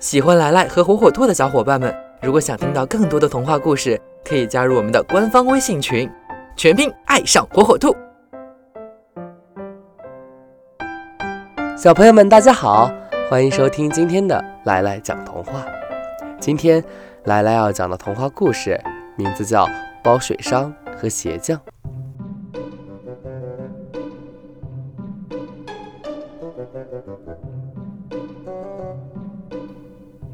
喜欢来来和火火兔的小伙伴们，如果想听到更多的童话故事，可以加入我们的官方微信群，全拼爱上火火兔。小朋友们，大家好，欢迎收听今天的来来讲童话。今天来来要讲的童话故事名字叫《包水商和鞋匠》。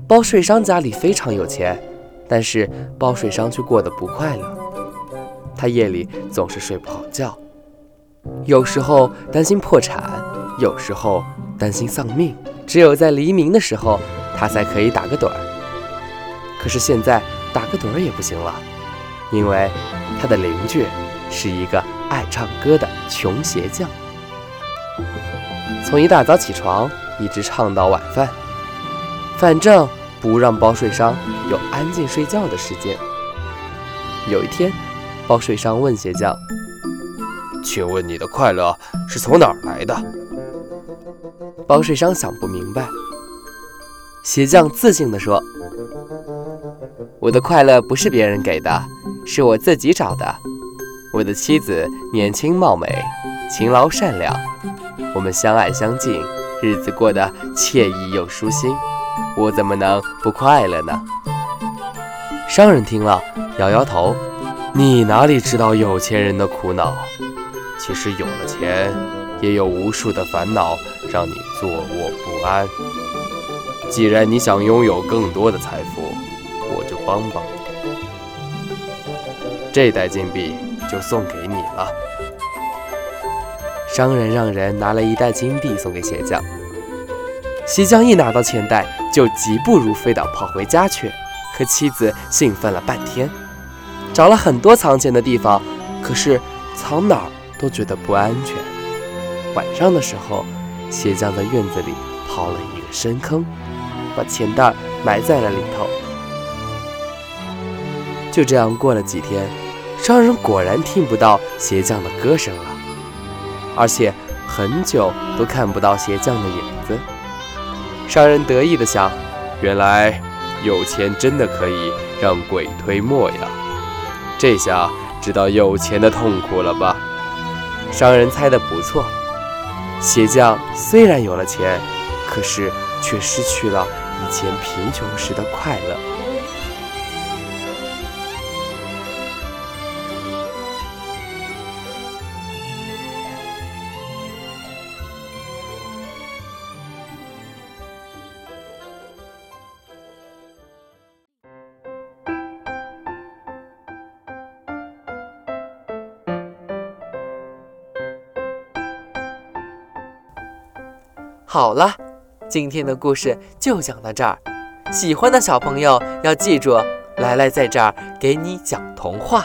包税商家里非常有钱，但是包税商却过得不快乐。他夜里总是睡不好觉，有时候担心破产，有时候担心丧命。只有在黎明的时候，他才可以打个盹儿。可是现在打个盹儿也不行了，因为他的邻居是一个爱唱歌的穷鞋匠，从一大早起床一直唱到晚饭。反正不让包税商有安静睡觉的时间。有一天，包税商问鞋匠：“请问你的快乐是从哪儿来的？”包税商想不明白。鞋匠自信地说：“我的快乐不是别人给的，是我自己找的。我的妻子年轻貌美，勤劳善良，我们相爱相敬，日子过得惬意又舒心。”我怎么能不快乐呢？商人听了，摇摇头：“你哪里知道有钱人的苦恼？其实有了钱，也有无数的烦恼让你坐卧不安。既然你想拥有更多的财富，我就帮帮你。这袋金币就送给你了。”商人让人拿了一袋金币送给鞋匠。鞋匠一拿到钱袋，就疾步如飞地跑回家去，和妻子兴奋了半天，找了很多藏钱的地方，可是藏哪儿都觉得不安全。晚上的时候，鞋匠在院子里刨了一个深坑，把钱袋埋在了里头。就这样过了几天，商人果然听不到鞋匠的歌声了，而且很久都看不到鞋匠的影子。商人得意地想：“原来有钱真的可以让鬼推磨呀！这下知道有钱的痛苦了吧？”商人猜得不错。鞋匠虽然有了钱，可是却失去了以前贫穷时的快乐。好了，今天的故事就讲到这儿。喜欢的小朋友要记住，来来在这儿给你讲童话。